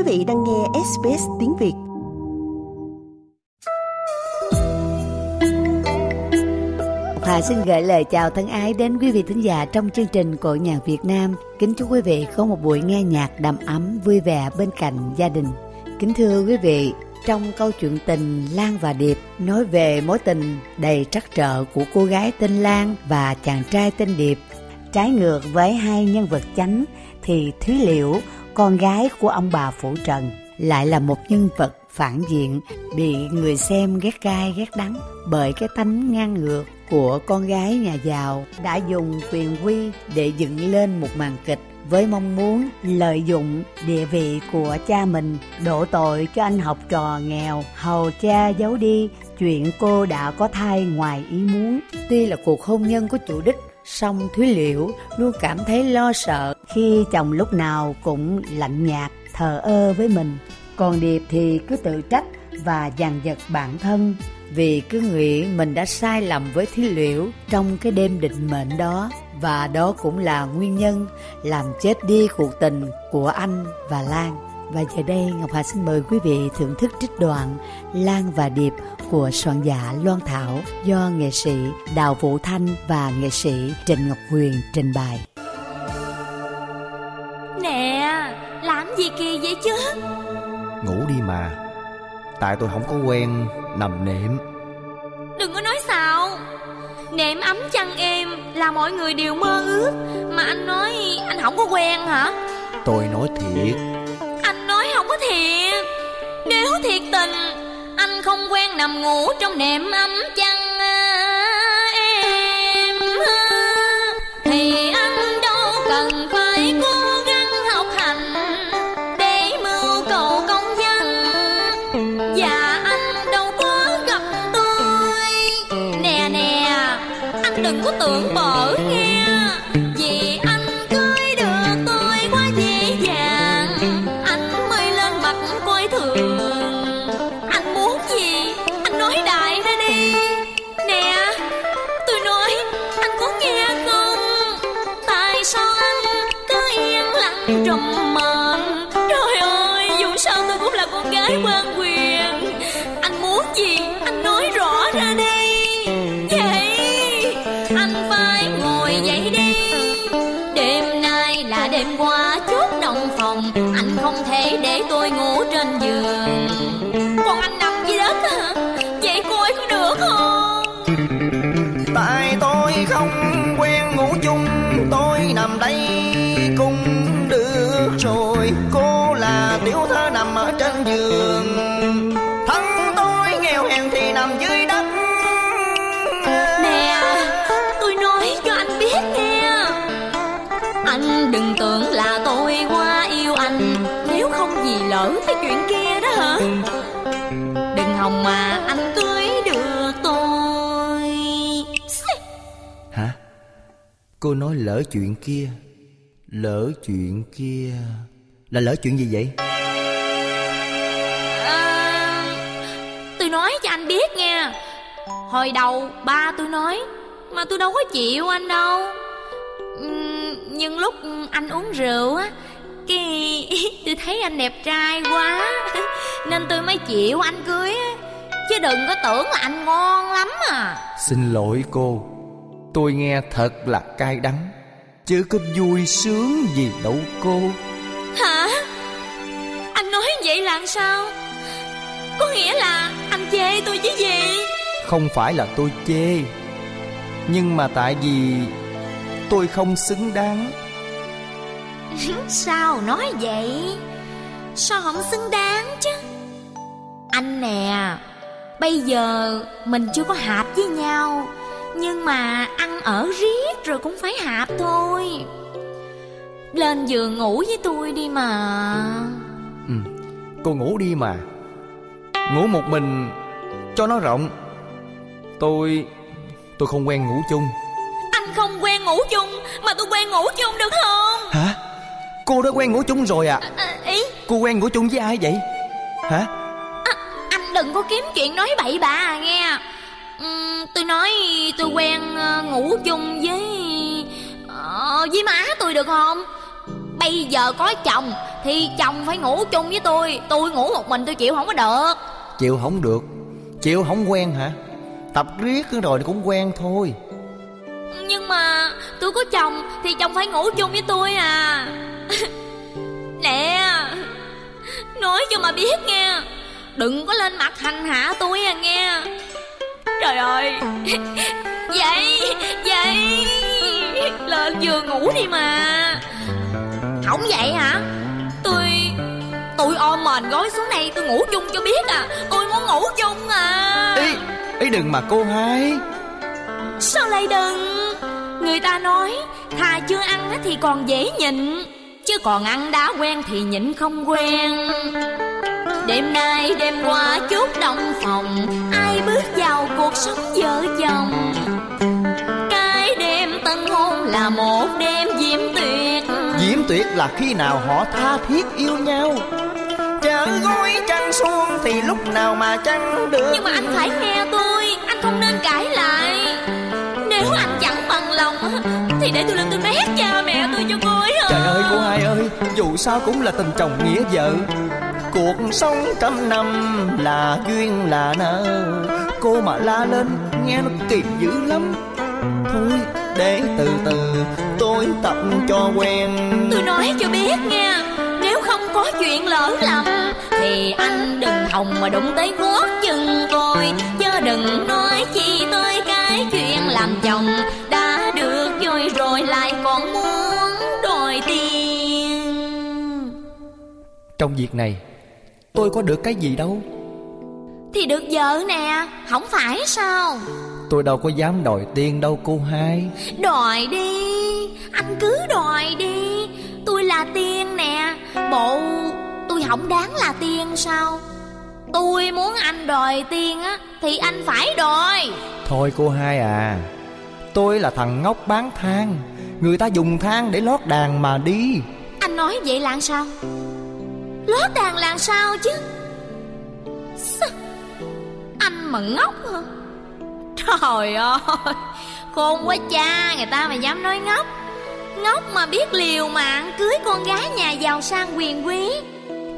Quý vị đang nghe SBS tiếng Việt. Hòa xin gửi lời chào thân ái đến quý vị thính giả trong chương trình của nhạc Việt Nam. Kính chúc quý vị có một buổi nghe nhạc đầm ấm vui vẻ bên cạnh gia đình. Kính thưa quý vị, trong câu chuyện tình Lan và Điệp nói về mối tình đầy trắc trở của cô gái tên Lan và chàng trai tên Điệp. Trái ngược với hai nhân vật chánh thì Thúy Liễu, con gái của ông bà Phủ Trần, lại là một nhân vật phản diện bị người xem ghét gai ghét đắng bởi cái tánh ngang ngược của con gái nhà giàu đã dùng quyền quy để dựng lên một màn kịch với mong muốn lợi dụng địa vị của cha mình đổ tội cho anh học trò nghèo hầu cha giấu đi. Chuyện cô đã có thai ngoài ý muốn. Tuy là cuộc hôn nhân có chủ đích song thúy liễu, luôn cảm thấy lo sợ. Khi chồng lúc nào cũng lạnh nhạt, thờ ơ với mình. Còn điệp thì cứ tự trách và dằn vặt bản thân vì cứ nghĩ mình đã sai lầm với thúy liễu trong cái đêm định mệnh đó. Và đó cũng là nguyên nhân làm chết đi cuộc tình của anh và Lan. Và giờ đây Ngọc Hà xin mời quý vị thưởng thức trích đoạn Lan và Điệp của soạn giả Loan Thảo do nghệ sĩ Đào Vũ Thanh và nghệ sĩ Trịnh Ngọc Huyền trình bày. Nè, làm gì kỳ vậy chứ? Ngủ đi mà Tại tôi không có quen nằm nệm Đừng có nói xạo Nệm ấm chăn êm là mọi người đều mơ ước Mà anh nói anh không có quen hả? Tôi nói thiệt thiệt. Nếu thiệt tình Anh không quen nằm ngủ trong nệm ấm chăn. Trầm mờn Trời ơi Dù sao tôi cũng là con gái quan quyền. Anh muốn gì Anh nói rõ ra đi Cô là tiểu thơ nằm ở trên giường. Thân tôi nghèo hèn thì nằm dưới đất. Nè Tôi nói cho anh biết nghe Anh đừng tưởng là tôi quá yêu anh. Nếu không gì lỡ cái chuyện kia đó hả? Đừng hòng mà anh cưới được tôi. Hả? Cô nói lỡ chuyện kia Lỡ chuyện kia Là lỡ chuyện gì vậy? à, Tôi nói cho anh biết nha. Hồi đầu ba tôi nói Mà tôi đâu có chịu anh đâu. Nhưng lúc anh uống rượu á Cái tôi thấy anh đẹp trai quá Nên tôi mới chịu anh cưới á. Chứ đừng có tưởng là anh ngon lắm à. Xin lỗi cô Tôi nghe thật là cay đắng. Chứ có vui sướng gì đâu cô Hả? Anh nói vậy là sao? Có nghĩa là anh chê tôi chứ gì? Không phải là tôi chê. Nhưng mà tại vì Tôi không xứng đáng. Sao nói vậy? Sao không xứng đáng chứ? Anh nè Bây giờ mình chưa có hạp với nhau Nhưng mà ăn ở riết rồi cũng phải hạp thôi Lên giường ngủ với tôi đi mà. Ừ. Cô ngủ đi mà. Ngủ một mình Cho nó rộng. Tôi Tôi không quen ngủ chung. Anh không quen ngủ chung Mà tôi quen ngủ chung được không? Hả? Cô đã quen ngủ chung rồi à? À, Ý? Cô quen ngủ chung với ai vậy? Hả? À, Anh đừng có kiếm chuyện nói bậy bạ à nghe. Ừm, Tôi nói tôi quen ờ, ngủ chung với ờ, Với má tôi được không Bây giờ có chồng Thì chồng phải ngủ chung với tôi. Tôi ngủ một mình tôi chịu không có được. Chịu không được. Chịu không quen hả? Tập riết rồi cũng quen thôi. Nhưng mà tôi có chồng Thì chồng phải ngủ chung với tôi à. Nè Nói cho mà biết nghe. Đừng có lên mặt hành hạ tôi à nghe. Trời ơi. Vậy Vậy. Lên giường ngủ đi mà Không vậy hả? Tôi Tôi ôm mền gói xuống đây tôi ngủ chung cho biết à. Tôi muốn ngủ chung à. Ý, ý đừng mà cô hai Sao lại đừng? Người ta nói Thà chưa ăn thì còn dễ nhịn Chứ còn ăn đã quen thì nhịn không quen. Đêm nay đêm qua chút động phòng Ai bước vào cuộc sống vợ chồng? Cái đêm tân hôn là một đêm diễm tuyệt tuyệt là khi nào họ tha thiết yêu nhau. Chở gối trăng xuông thì lúc nào mà trăng được. Nhưng mà anh phải nghe tôi Anh không nên cãi lại. Nếu anh chẳng bằng lòng Thì để tôi lên tôi mét cha mẹ tôi cho coi hả? Trời ơi cô hai ơi Dù sao cũng là tình chồng nghĩa vợ. Cuộc sống trăm năm là duyên là nợ. Cô mà la lên nghe nó kỳ dữ lắm. Thôi để từ từ tôi tập cho quen. Tôi nói cho biết nha Nếu không có chuyện lỡ lầm Thì anh đừng hòng mà đụng tới gót chân tôi. Chớ đừng nói chi tới cái chuyện làm chồng Đã được rồi rồi lại còn muốn đòi tiền. Trong việc này tôi có được cái gì đâu? Thì được vợ nè Không phải sao Tôi đâu có dám đòi tiền đâu cô hai. Đòi đi Anh cứ đòi đi. Tôi là tiên nè Bộ tôi không đáng là tiên sao? Tôi muốn anh đòi tiên á Thì anh phải đòi. Thôi cô hai à Tôi là thằng ngốc bán than. Người ta dùng than để lót đàn mà đi. Anh nói vậy là sao? Lót đàn là sao chứ? Sao? Anh mà ngốc hả Trời ơi Khôn quá cha Người ta mà dám nói ngốc. Ngốc mà biết liều mạng Cưới con gái nhà giàu sang quyền quý.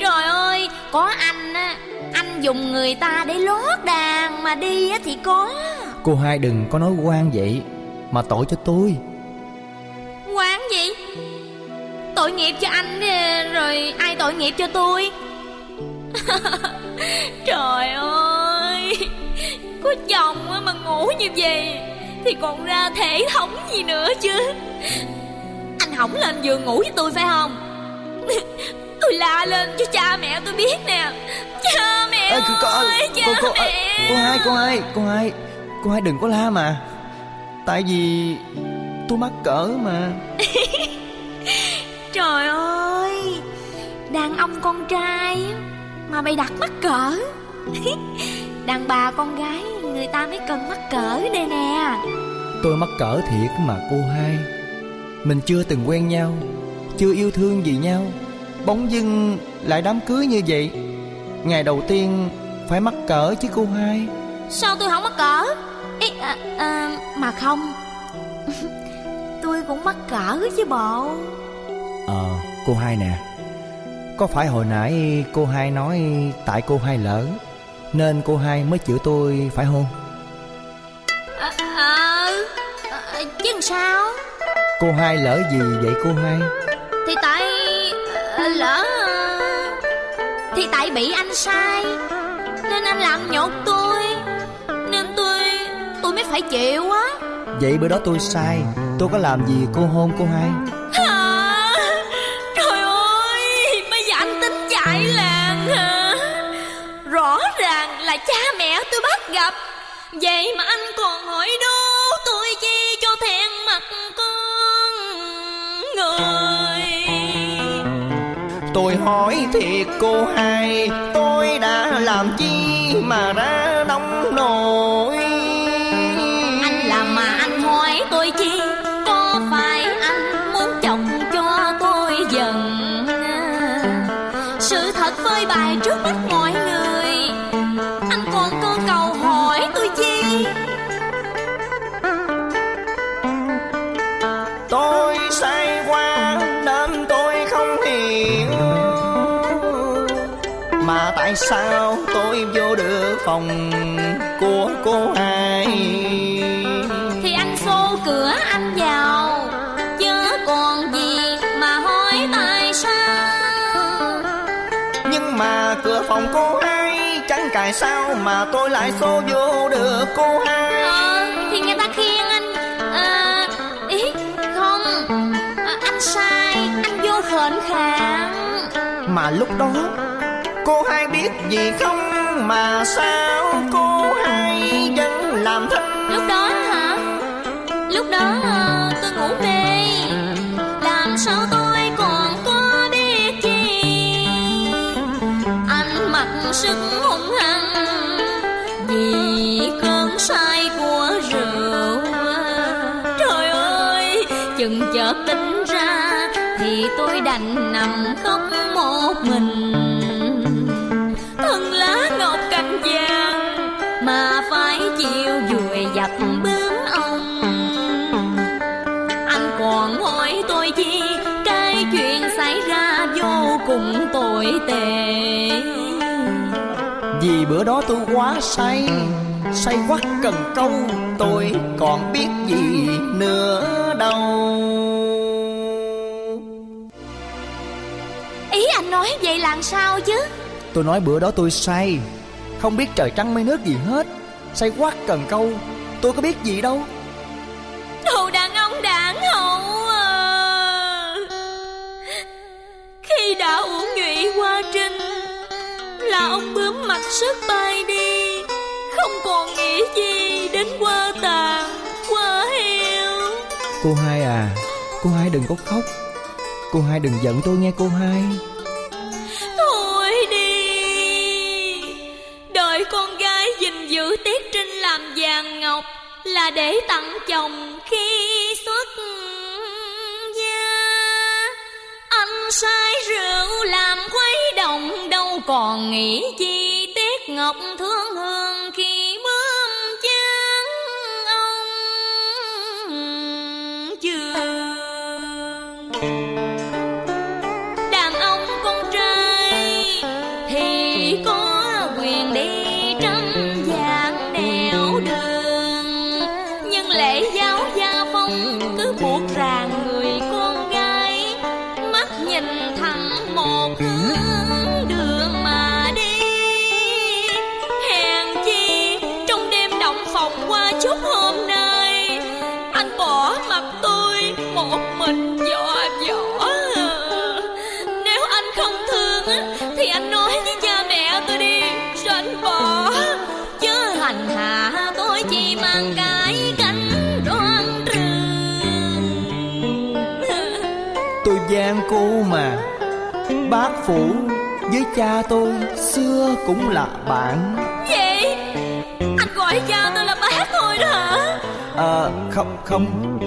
Trời ơi Có anh á Anh dùng người ta để lót đàn Mà đi á thì có. Cô hai đừng có nói quan vậy Mà tội cho tôi. Quán gì? Tội nghiệp cho anh đi, Rồi ai tội nghiệp cho tôi? Trời ơi Có chồng mà ngủ như vậy Thì còn ra thể thống gì nữa chứ? Anh không lên giường ngủ với tôi phải không? Tôi la lên cho cha mẹ tôi biết nè. Cha mẹ Ê, cô, cô, ơi Cha cô, cô, mẹ. cô hai cô hai cô hai cô hai đừng có la mà. Tại vì tôi mắc cỡ mà. Trời ơi Đàn ông con trai Mà mày đặt mắc cỡ. Đàn bà con gái Người ta mới cần mắc cỡ đây nè. Tôi mắc cỡ thiệt mà cô hai. Mình chưa từng quen nhau chưa yêu thương gì nhau. Bỗng dưng lại đám cưới như vậy. Ngày đầu tiên phải mắc cỡ chứ cô hai. Sao tôi không mắc cỡ? Ý, à, à, Mà không. Tôi cũng mắc cỡ chứ bộ. Ờ cô hai nè. Có phải hồi nãy cô hai nói tại cô hai lỡ nên cô hai mới chịu tôi phải hôn à, à, à, Chứ sao? Cô hai lỡ gì vậy cô hai? Thì tại à, Lỡ Thì tại bị anh sai Nên anh làm nhột tôi Nên tôi Tôi mới phải chịu á. Vậy bữa đó tôi sai tôi có làm gì cô hôn cô hai bắt gặp. Vậy mà anh còn hỏi đố tôi chi cho thẹn mặt con người. Tôi hỏi thiệt cô hai tôi đã làm chi mà ra nông nổi? Anh làm mà anh hỏi tôi chi Có phải anh muốn chọc cho tôi giận? Sự thật phơi bày trước mắt mọi phòng của cô hai. Thì anh xô cửa anh vào Chớ còn gì mà hỏi tại sao. Nhưng mà cửa phòng cô hai Chẳng cài sao mà tôi lại xô vô được cô hai. Ờ thì người ta khiêng anh à, Ý không à, Anh sai Anh vô khệnh khạng Mà lúc đó Cô hai biết gì không mà sao cô hay vẫn làm thinh Lúc đó hả? Lúc đó ờ, tôi ngủ mê. Làm sao tôi còn có biết chi Anh mặc sức hung hăng Vì cơn say của rượu. Trời ơi, Chừng chợt tỉnh ra Thì tôi đành nằm khóc một mình. Anh còn hỏi tôi chi Cái chuyện xảy ra vô cùng tồi tệ. Vì bữa đó tôi quá say Say quá cần câu Tôi còn biết gì nữa đâu. Ý anh nói vậy là sao chứ? Tôi nói bữa đó tôi say Không biết trời trăng mây nước gì hết Say quá cần câu Tôi có biết gì đâu. Đồ đàn ông đảng hậu à. Khi đã uống nhụy hoa trinh Là ông bướm mặc sức bay đi. Không còn nghĩ gì đến qua tàn Qua heo Cô hai à Cô hai đừng có khóc. Cô hai đừng giận tôi nghe cô hai. Thôi đi. Đợi con gái gìn giữ Tiết Trinh là để tặng chồng khi xuất gia. Anh say rượu làm quấy động Đâu còn nghĩ chi Tiết Ngọc thương hương gian cô mà. Bác phủ với cha tôi Xưa cũng là bạn. Vậy anh gọi cha tôi là bác thôi đó hả? Ờ không không.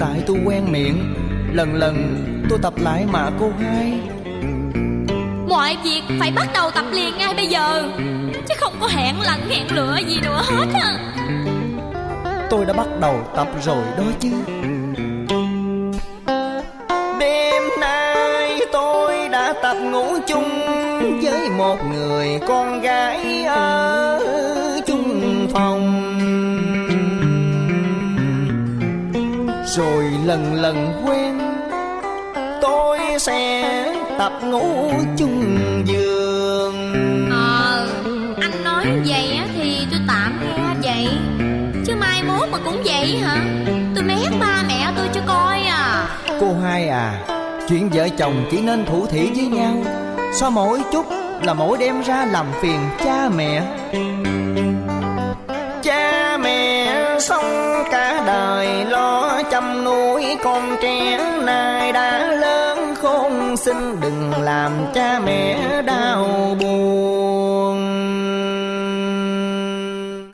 Tại tôi quen miệng. Lần lần tôi tập lại mà cô hai. Mọi việc phải bắt đầu tập liền ngay bây giờ. Chứ không có hẹn lặng hẹn lựa gì nữa hết á. Tôi đã bắt đầu tập rồi đó chứ chung Với một người con gái ở chung phòng. Rồi lần lần quen Tôi sẽ tập ngủ chung giường. Ờ anh nói vậy á thì tôi tạm nghe vậy. Chứ mai mốt mà cũng vậy hả? Tôi mét ba mẹ tôi cho coi à. Cô hai à Chuyện vợ chồng chỉ nên thủ thỉ với nhau Sao mỗi chút là mỗi đem ra làm phiền cha mẹ? Cha mẹ sống cả đời lo chăm nuôi con trẻ, Nay đã lớn khôn, xin đừng làm cha mẹ đau buồn.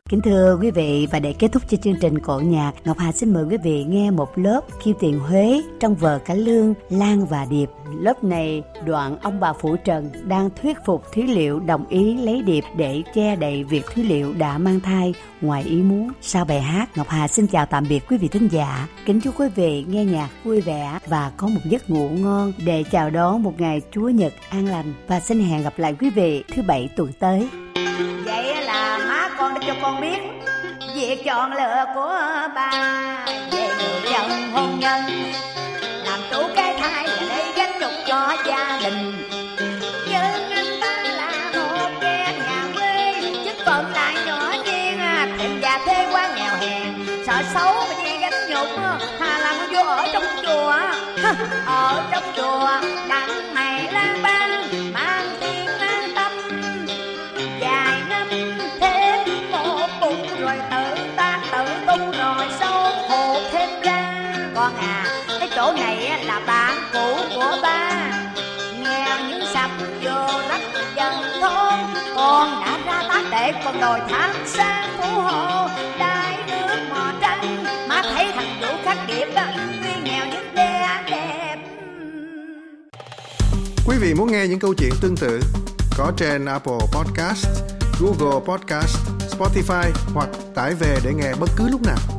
Kính thưa quý vị và để kết thúc cho chương trình cổ nhạc, Ngọc Hà xin mời quý vị nghe một lớp khiêu tiền Huế trong vở Cá Lương, Lan và Điệp. Lớp này đoạn ông bà Phủ Trần đang thuyết phục Thúy Liệu đồng ý lấy Điệp để che đậy việc Thúy Liệu đã mang thai ngoài ý muốn. Sau bài hát, Ngọc Hà xin chào tạm biệt quý vị thính giả. Kính chúc quý vị nghe nhạc vui vẻ và có một giấc ngủ ngon để chào đón một ngày Chúa Nhật an lành và xin hẹn gặp lại quý vị thứ bảy tuần tới cho con biết, Việc chọn lựa của ba Về người chồng hôn nhân. Làm chủ cái thai và lấy gánh nhục cho gia đình. Nhưng anh ta là một kẻ nhà quê, Chức phận lại nhỏ nhiên Thịnh già thế quá nghèo hèn. Sợ xấu mà đi gánh nhục, Hà làm vô ở trong chùa. Ở trong chùa, đặng mày lang ba để con đòi tham sang phú hộ đại nước mò tranh má thấy thằng vũ khắc điệp nguyên tuy nghèo nhưng đê đẹp Quý vị muốn nghe những câu chuyện tương tự có trên Apple Podcast, Google Podcast, Spotify hoặc tải về để nghe bất cứ lúc nào.